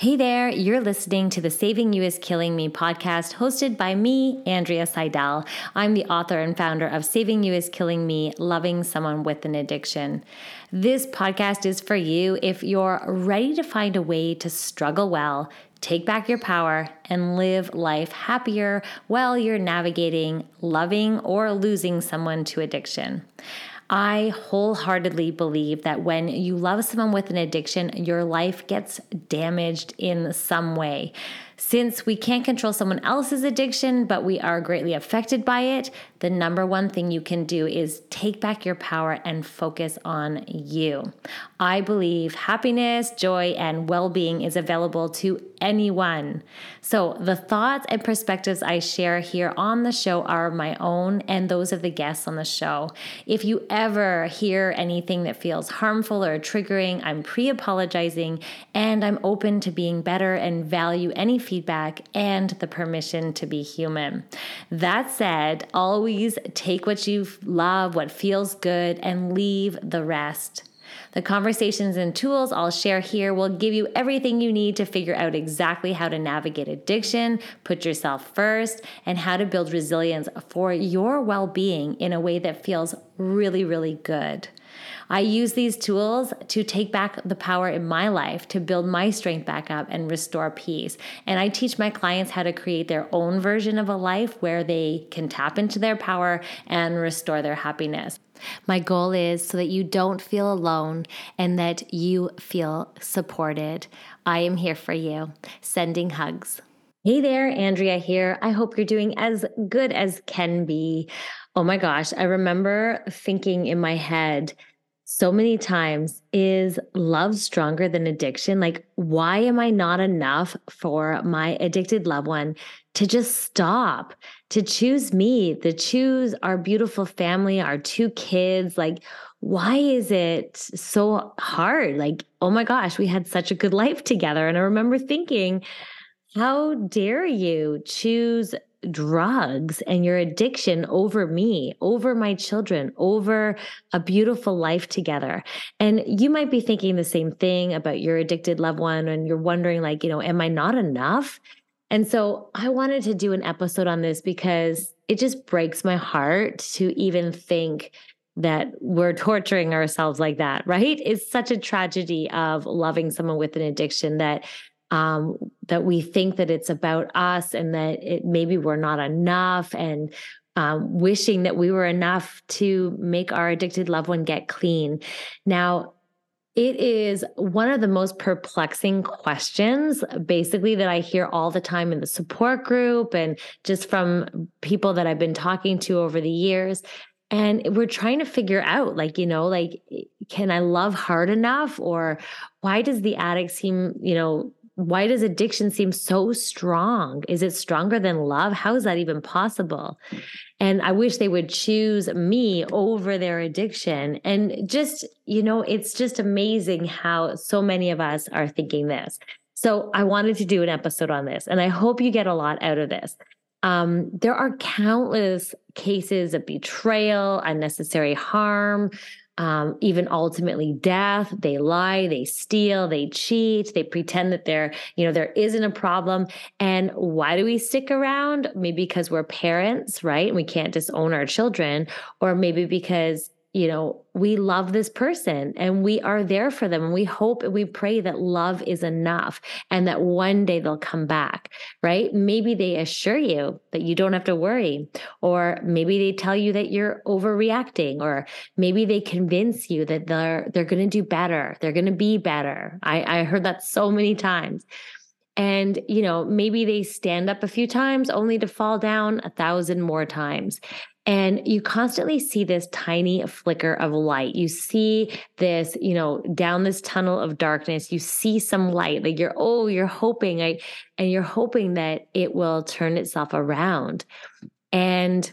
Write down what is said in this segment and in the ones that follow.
Hey there, you're listening to the Saving You is Killing Me podcast hosted by me, Andrea Seydel. I'm the author and founder of Saving You is Killing Me Loving Someone with an Addiction. This podcast is for you if you're ready to find a way to struggle well, take back your power, and live life happier while you're navigating loving or losing someone to addiction. I wholeheartedly believe that when you love someone with an addiction, your life gets damaged in some way. Since we can't control someone else's addiction, but we are greatly affected by it, the number one thing you can do is take back your power and focus on you. I believe happiness, joy, and well being is available to anyone. So, the thoughts and perspectives I share here on the show are my own and those of the guests on the show. If you ever hear anything that feels harmful or triggering, I'm pre apologizing and I'm open to being better and value any feedback and the permission to be human. That said, always take what you love, what feels good, and leave the rest. The conversations and tools I'll share here will give you everything you need to figure out exactly how to navigate addiction, put yourself first, and how to build resilience for your well being in a way that feels really, really good. I use these tools to take back the power in my life, to build my strength back up and restore peace. And I teach my clients how to create their own version of a life where they can tap into their power and restore their happiness. My goal is so that you don't feel alone and that you feel supported. I am here for you. Sending hugs. Hey there, Andrea here. I hope you're doing as good as can be. Oh my gosh, I remember thinking in my head, so many times is love stronger than addiction? Like, why am I not enough for my addicted loved one to just stop, to choose me, to choose our beautiful family, our two kids? Like, why is it so hard? Like, oh my gosh, we had such a good life together. And I remember thinking, how dare you choose drugs and your addiction over me, over my children, over a beautiful life together. And you might be thinking the same thing about your addicted loved one and you're wondering like, you know, am I not enough? And so I wanted to do an episode on this because it just breaks my heart to even think that we're torturing ourselves like that, right? It's such a tragedy of loving someone with an addiction that um, that we think that it's about us and that it maybe we're not enough and um, wishing that we were enough to make our addicted loved one get clean. Now, it is one of the most perplexing questions, basically, that I hear all the time in the support group and just from people that I've been talking to over the years. And we're trying to figure out, like, you know, like, can I love hard enough? Or why does the addict seem, you know, why does addiction seem so strong? Is it stronger than love? How is that even possible? And I wish they would choose me over their addiction. And just, you know, it's just amazing how so many of us are thinking this. So I wanted to do an episode on this, and I hope you get a lot out of this. Um, there are countless cases of betrayal, unnecessary harm, um, even ultimately death. They lie, they steal, they cheat, they pretend that there, you know, there isn't a problem. And why do we stick around? Maybe because we're parents, right? And we can't disown our children, or maybe because you know, we love this person and we are there for them. And we hope and we pray that love is enough and that one day they'll come back, right? Maybe they assure you that you don't have to worry, or maybe they tell you that you're overreacting, or maybe they convince you that they're they're gonna do better, they're gonna be better. I, I heard that so many times. And, you know, maybe they stand up a few times only to fall down a thousand more times. And you constantly see this tiny flicker of light. You see this, you know, down this tunnel of darkness, you see some light. Like you're, oh, you're hoping, I, and you're hoping that it will turn itself around. And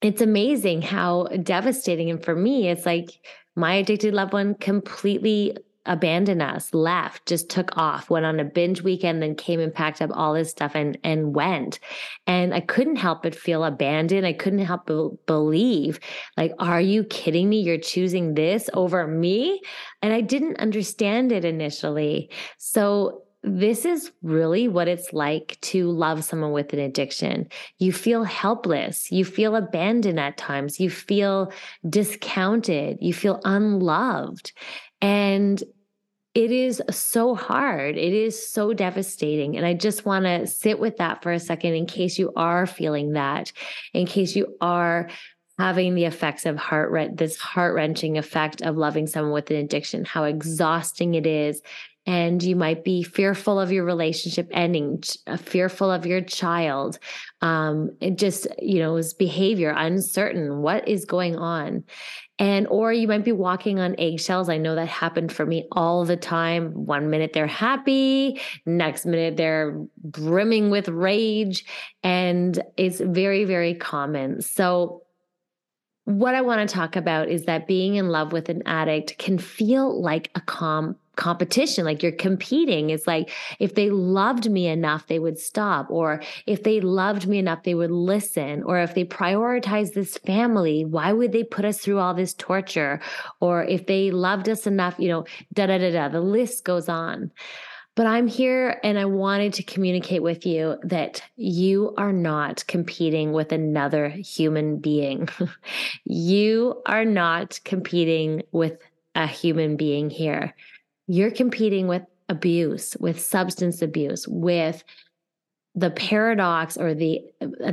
it's amazing how devastating. And for me, it's like my addicted loved one completely abandoned us, left, just took off, went on a binge weekend, then came and packed up all his stuff and and went. And I couldn't help but feel abandoned. I couldn't help but believe, like, are you kidding me? You're choosing this over me? And I didn't understand it initially. So this is really what it's like to love someone with an addiction. You feel helpless. You feel abandoned at times. You feel discounted. You feel unloved. And it is so hard. It is so devastating. And I just want to sit with that for a second in case you are feeling that, in case you are having the effects of heart this heart wrenching effect of loving someone with an addiction, how exhausting it is. And you might be fearful of your relationship ending, uh, fearful of your child. Um, it just, you know, his behavior, uncertain. What is going on? And, or you might be walking on eggshells. I know that happened for me all the time. One minute they're happy, next minute they're brimming with rage. And it's very, very common. So, what I want to talk about is that being in love with an addict can feel like a calm competition like you're competing it's like if they loved me enough they would stop or if they loved me enough they would listen or if they prioritize this family why would they put us through all this torture? Or if they loved us enough you know da da da da the list goes on. But I'm here and I wanted to communicate with you that you are not competing with another human being. you are not competing with a human being here you're competing with abuse, with substance abuse, with the paradox or the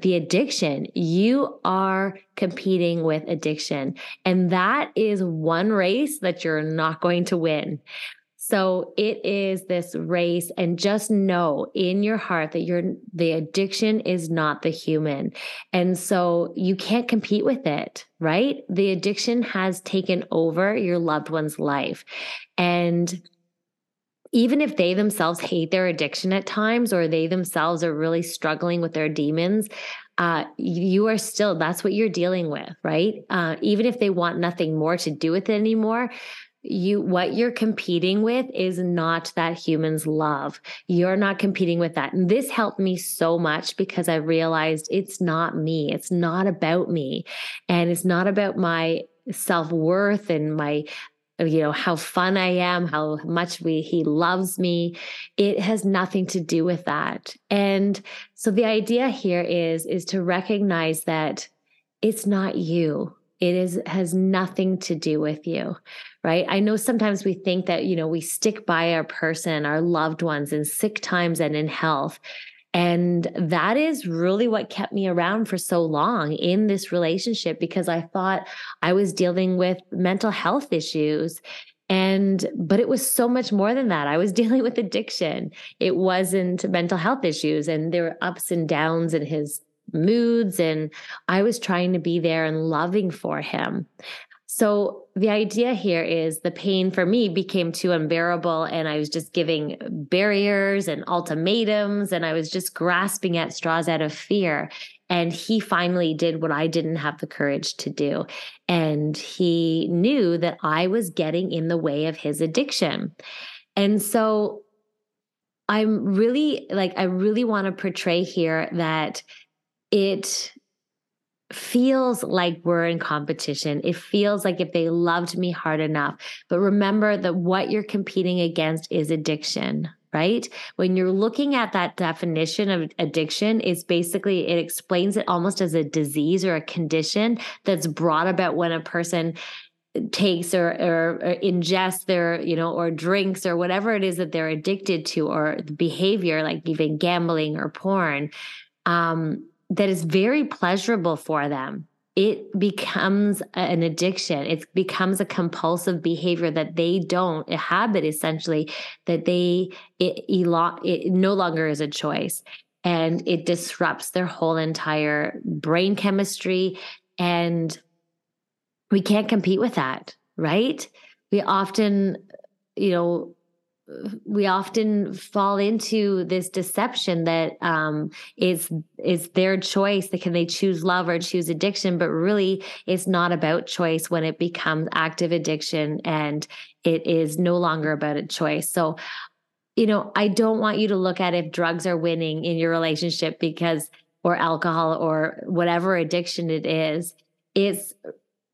the addiction. You are competing with addiction. And that is one race that you're not going to win so it is this race and just know in your heart that you're the addiction is not the human. And so you can't compete with it, right? The addiction has taken over your loved one's life. And even if they themselves hate their addiction at times or they themselves are really struggling with their demons, uh, you are still, that's what you're dealing with, right? Uh, even if they want nothing more to do with it anymore, you what you're competing with is not that human's love. You're not competing with that. And this helped me so much because i realized it's not me. It's not about me. And it's not about my self-worth and my you know how fun i am how much we he loves me. It has nothing to do with that. And so the idea here is is to recognize that it's not you it is has nothing to do with you right i know sometimes we think that you know we stick by our person our loved ones in sick times and in health and that is really what kept me around for so long in this relationship because I thought I was dealing with mental health issues. And, but it was so much more than that. I was dealing with addiction. It wasn't mental health issues. And there were ups and downs in his moods and I was trying to be there and loving for him. So the idea here is the pain for me became too unbearable and I was just giving barriers and ultimatums and I was just grasping at straws out of fear. And he finally did what I didn't have the courage to do. And he knew that I was getting in the way of his addiction. And so I'm really like, I really want to portray here that it feels like we're in competition. It feels like if they loved me hard enough. But remember that what you're competing against is addiction, right? When you're looking at that definition of addiction, it's basically, it explains it almost as a disease or a condition that's brought about when a person takes or, or, or, ingests their you know or drinks or whatever it is that they're addicted to or the behavior like even gambling or porn um, that is very pleasurable for them it becomes an addiction. It becomes a compulsive behavior that they don't a habit essentially that they it, it no longer is a choice. And it disrupts their whole entire brain chemistry. And we can't compete with that, right? We often, you know, we often fall into this deception that um, is is their choice. That can they choose love or choose addiction? But really it's not about choice when it becomes active addiction and it is no longer about a choice. So you know i don't want you to look at if drugs are winning in your relationship because or alcohol or whatever addiction it is. It's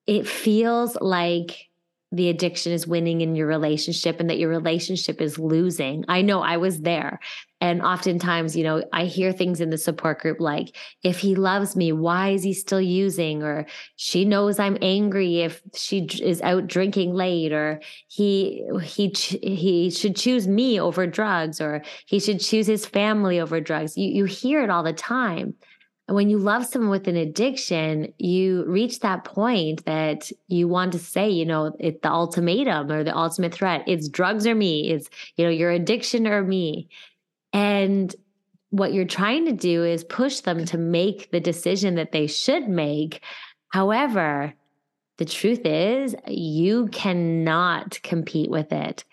it feels like the addiction is winning in your relationship and that your relationship is losing. I know I was there. And oftentimes, you know, I hear things in the support group like, if he loves me, why is he still using? Or she knows I'm angry if she is out drinking late, or he, he, he should choose me over drugs, or he should choose his family over drugs. You, you hear it all the time. And when you love someone with an addiction, you reach that point that you want to say, you know, it's the ultimatum or the ultimate threat. It's drugs or me. It's, you know, your addiction or me. And what you're trying to do is push them to make the decision that they should make. However, the truth is, you cannot compete with it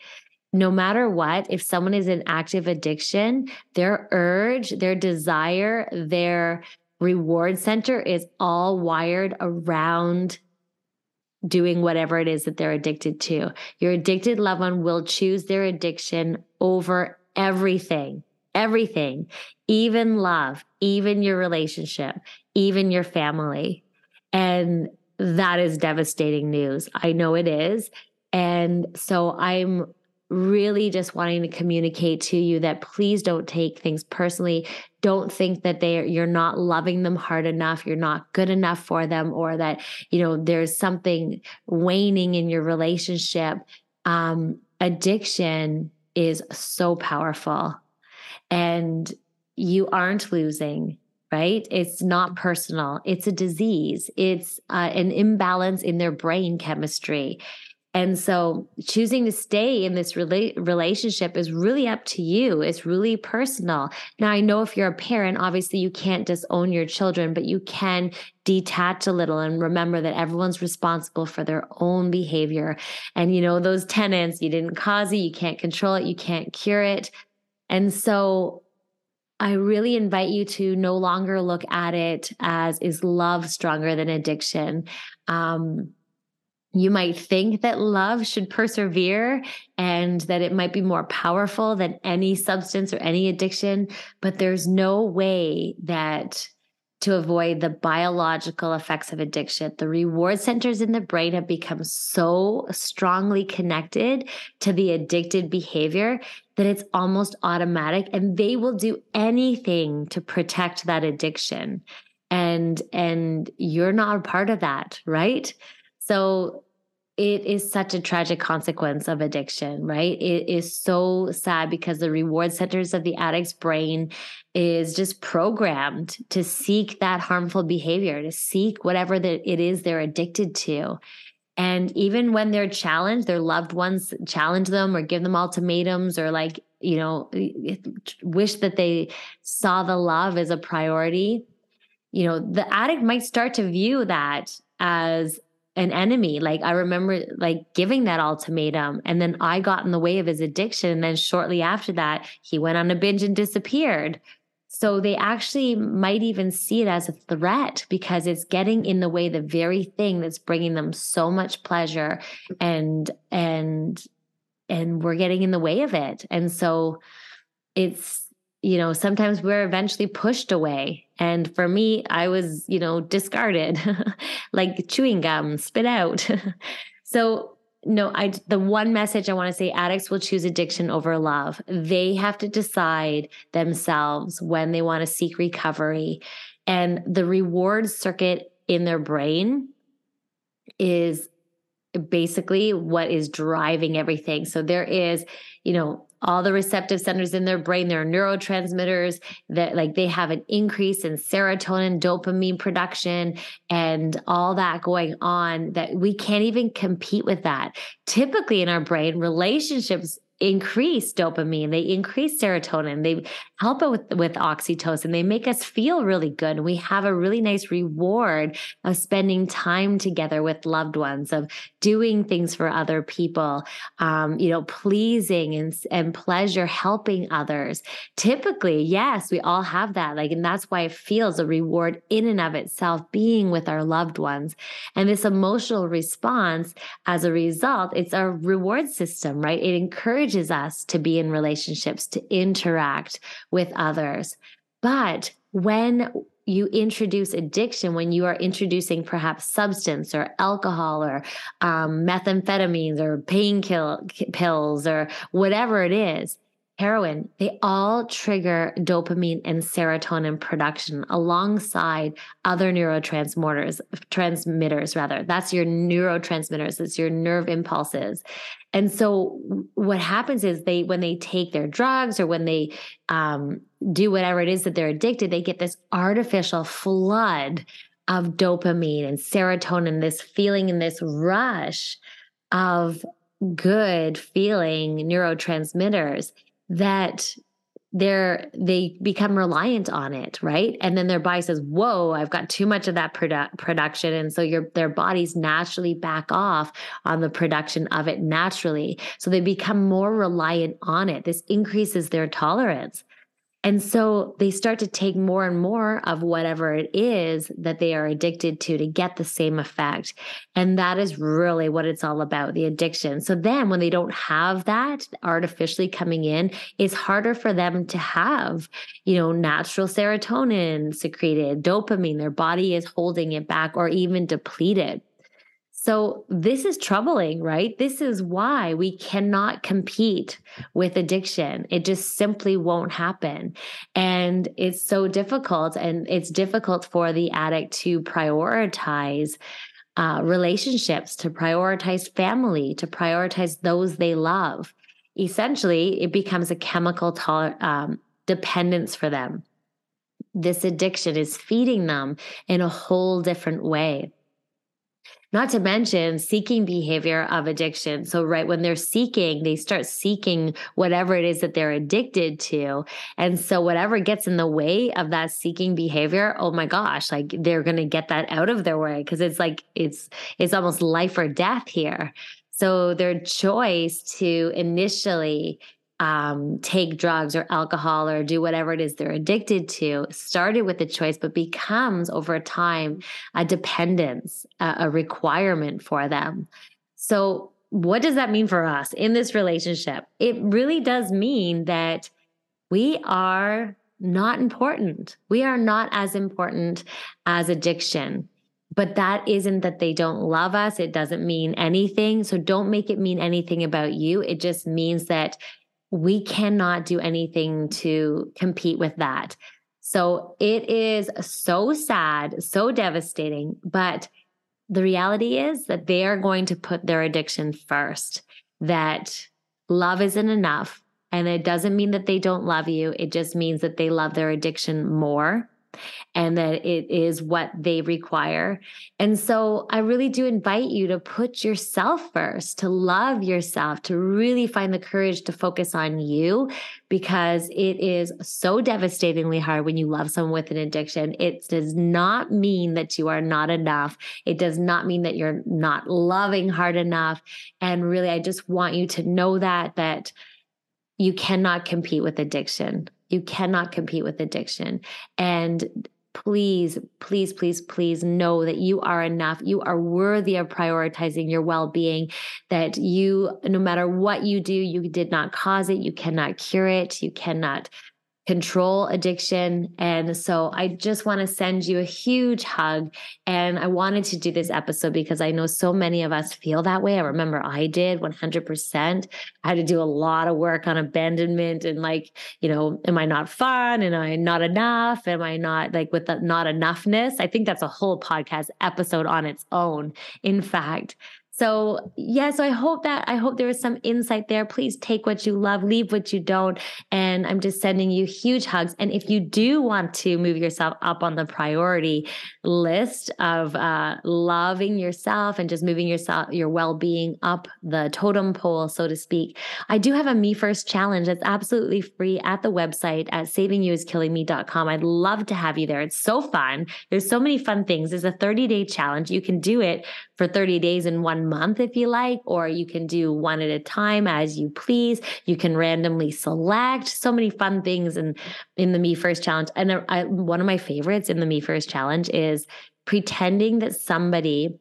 no matter what, if someone is in active addiction, their urge, their desire, their reward center is all wired around doing whatever it is that they're addicted to. Your addicted loved one will choose their addiction over everything, everything, even love, even your relationship, even your family. And that is devastating news. I know it is. And so I'm really just wanting to communicate to you that please don't take things personally. Don't think that they you're not loving them hard enough you're not good enough for them or that you know there's something waning in your relationship. Um, addiction is so powerful and you aren't losing right? It's not personal. It's a disease. It's uh, an imbalance in their brain chemistry and so choosing to stay in this rela- relationship is really up to you. It's really personal. Now, I know if you're a parent, obviously you can't disown your children, but you can detach a little and remember that everyone's responsible for their own behavior. And, you know, those tenants, you didn't cause it, you can't control it, you can't cure it. And so I really invite you to no longer look at it as is love stronger than addiction? Um, you might think that love should persevere and that it might be more powerful than any substance or any addiction, but there's no way that to avoid the biological effects of addiction. The reward centers in the brain have become so strongly connected to the addicted behavior that it's almost automatic and they will do anything to protect that addiction. And and you're not a part of that, right? So it is such a tragic consequence of addiction, right? It is so sad because the reward centers of the addict's brain is just programmed to seek that harmful behavior, to seek whatever that it is they're addicted to. And even when they're challenged, their loved ones challenge them or give them ultimatums or like, you know, wish that they saw the love as a priority. You know, the addict might start to view that as an enemy. Like I remember like giving that ultimatum and then I got in the way of his addiction. And then shortly after that, he went on a binge and disappeared. So they actually might even see it as a threat because it's getting in the way the very thing that's bringing them so much pleasure and and and we're getting in the way of it. And so it's you know, sometimes we're eventually pushed away. And for me, I was, you know, discarded like chewing gum, spit out. so no, I the one message I want to say addicts will choose addiction over love. They have to decide themselves when they want to seek recovery. And the reward circuit in their brain is basically what is driving everything. So there is, you know, all the receptive centers in their brain, there are neurotransmitters that like they have an increase in serotonin, dopamine production, and all that going on that we can't even compete with that. Typically in our brain, relationships increase dopamine, they increase serotonin, they help it with, with oxytocin, they make us feel really good. We have a really nice reward of spending time together with loved ones, of doing things for other people, um, you know, pleasing and, and pleasure, helping others. Typically, yes, we all have that. Like, and that's why it feels a reward in and of itself being with our loved ones. And this emotional response, as a result, it's our reward system, right? It encourages encourages us to be in relationships, to interact with others. But when you introduce addiction, when you are introducing perhaps substance or alcohol or um, methamphetamines or painkiller pills or whatever it is, heroin, they all trigger dopamine and serotonin production alongside other neurotransmitters, transmitters rather. That's your neurotransmitters, it's your nerve impulses. And so what happens is they when they take their drugs or when they um, do whatever it is that they're addicted, they get this artificial flood of dopamine and serotonin, this feeling and this rush of good feeling neurotransmitters that they're they become reliant on it right? And then their body says whoa i've got too much of that produ- production. And so your their bodies naturally back off on the production of it naturally. So they become more reliant on it. This increases their tolerance and so they start to take more and more of whatever it is that they are addicted to to get the same effect. And that is really what it's all about the addiction. So then when they don't have that artificially coming in, it's harder for them to have, you know, natural serotonin secreted, dopamine. Their body is holding it back or even depleted. So this is troubling, right? This is why we cannot compete with addiction. It just simply won't happen. And it's so difficult. And it's difficult for the addict to prioritize uh, relationships, to prioritize family, to prioritize those they love. Essentially, it becomes a chemical toler- um, dependence for them. This addiction is feeding them in a whole different way. Not to mention seeking behavior of addiction. So, right when they're seeking, they start seeking whatever it is that they're addicted to. And so, whatever gets in the way of that seeking behavior, oh my gosh, like they're going to get that out of their way because it's like it's it's almost life or death here. So, their choice to initially um, take drugs or alcohol or do whatever it is they're addicted to started with a choice, but becomes over time a dependence, a, a requirement for them. So, what does that mean for us in this relationship? It really does mean that we are not important. We are not as important as addiction. But that isn't that they don't love us. It doesn't mean anything. So don't make it mean anything about you. It just means that we cannot do anything to compete with that. So it is so sad, so devastating. But the reality is that they are going to put their addiction first, that love isn't enough. And it doesn't mean that they don't love you, it just means that they love their addiction more and that it is what they require. And so I really do invite you to put yourself first, to love yourself, to really find the courage to focus on you because it is so devastatingly hard when you love someone with an addiction. It does not mean that you are not enough. It does not mean that you're not loving hard enough. And really, I just want you to know that, that you cannot compete with addiction. You cannot compete with addiction. And please, please, please, please know that you are enough. You are worthy of prioritizing your well being, that you, no matter what you do, you did not cause it. You cannot cure it. You cannot control addiction. And so I just want to send you a huge hug. And I wanted to do this episode because I know so many of us feel that way. I remember I did 100%. I had to do a lot of work on abandonment and like, you know, am I not fun? Am I not enough? Am I not like with the not enoughness? I think that's a whole podcast episode on its own. In fact, so yeah, so I hope that I hope there was some insight there. Please take what you love, leave what you don't. And I'm just sending you huge hugs. And if you do want to move yourself up on the priority list of uh, loving yourself and just moving yourself, your well-being up the totem pole, so to speak, I do have a Me First challenge that's absolutely free at the website at savingyouiskillingme.com. I'd love to have you there. It's so fun. There's so many fun things. It's a 30-day challenge. You can do it for 30 days in one month if you like, or you can do one at a time as you please. You can randomly select so many fun things in, in the Me First challenge. And I, one of my favorites in the Me First challenge is pretending that somebody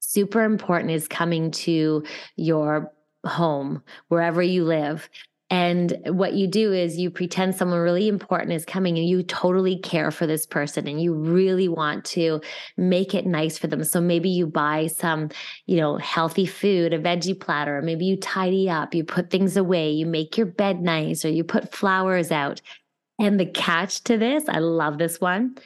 super important is coming to your home, wherever you live, and what you do is you pretend someone really important is coming and you totally care for this person and you really want to make it nice for them. So maybe you buy some, you know, healthy food, a veggie platter, maybe you tidy up, you put things away, you make your bed nice, or you put flowers out. And the catch to this, I love this one.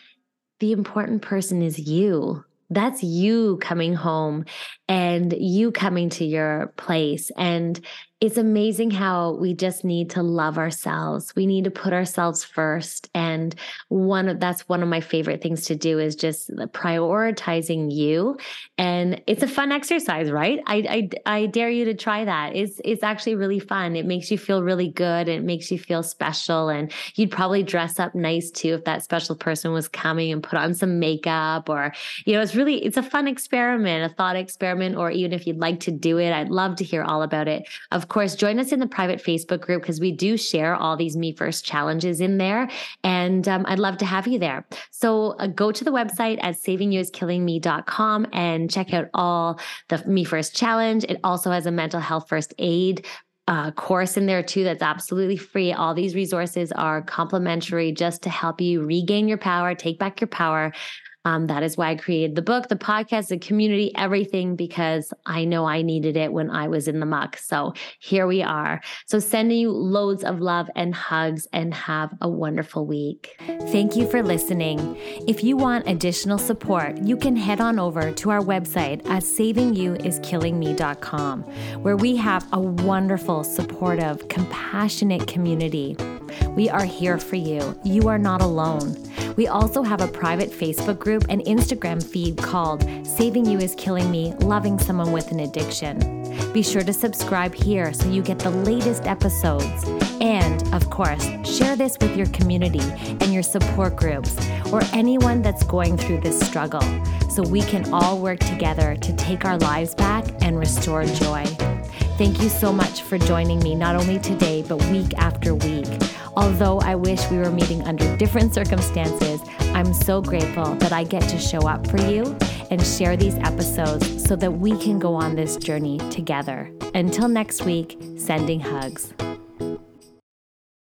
The important person is you. That's you coming home and you coming to your place. And it's amazing how we just need to love ourselves. We need to put ourselves first. And one of that's one of my favorite things to do is just prioritizing you. And it's a fun exercise, right? I, I, I dare you to try that. It's it's actually really fun. It makes you feel really good. It makes you feel special. And you'd probably dress up nice too if that special person was coming and put on some makeup or, you know, it's really it's a fun experiment, a thought experiment, or even if you'd like to do it, I'd love to hear all about it. Of of course, join us in the private Facebook group because we do share all these Me First challenges in there. And um, I'd love to have you there. So uh, go to the website at savingyouiskillingme.com and check out all the Me First challenge. It also has a mental health first aid uh, course in there too that's absolutely free. All these resources are complimentary just to help you regain your power, take back your power. Um, that is why I created the book, the podcast, the community, everything, because I know I needed it when I was in the muck. So here we are. So sending you loads of love and hugs and have a wonderful week. Thank you for listening. If you want additional support, you can head on over to our website at savingyouiskillingme.com, where we have a wonderful, supportive, compassionate community. We are here for you. You are not alone. We also have a private Facebook group and Instagram feed called Saving You is Killing Me Loving Someone with an Addiction. Be sure to subscribe here so you get the latest episodes. And, of course, share this with your community and your support groups or anyone that's going through this struggle so we can all work together to take our lives back and restore joy. Thank you so much for joining me, not only today, but week after week. Although I wish we were meeting under different circumstances, I'm so grateful that I get to show up for you and share these episodes so that we can go on this journey together. Until next week, sending hugs.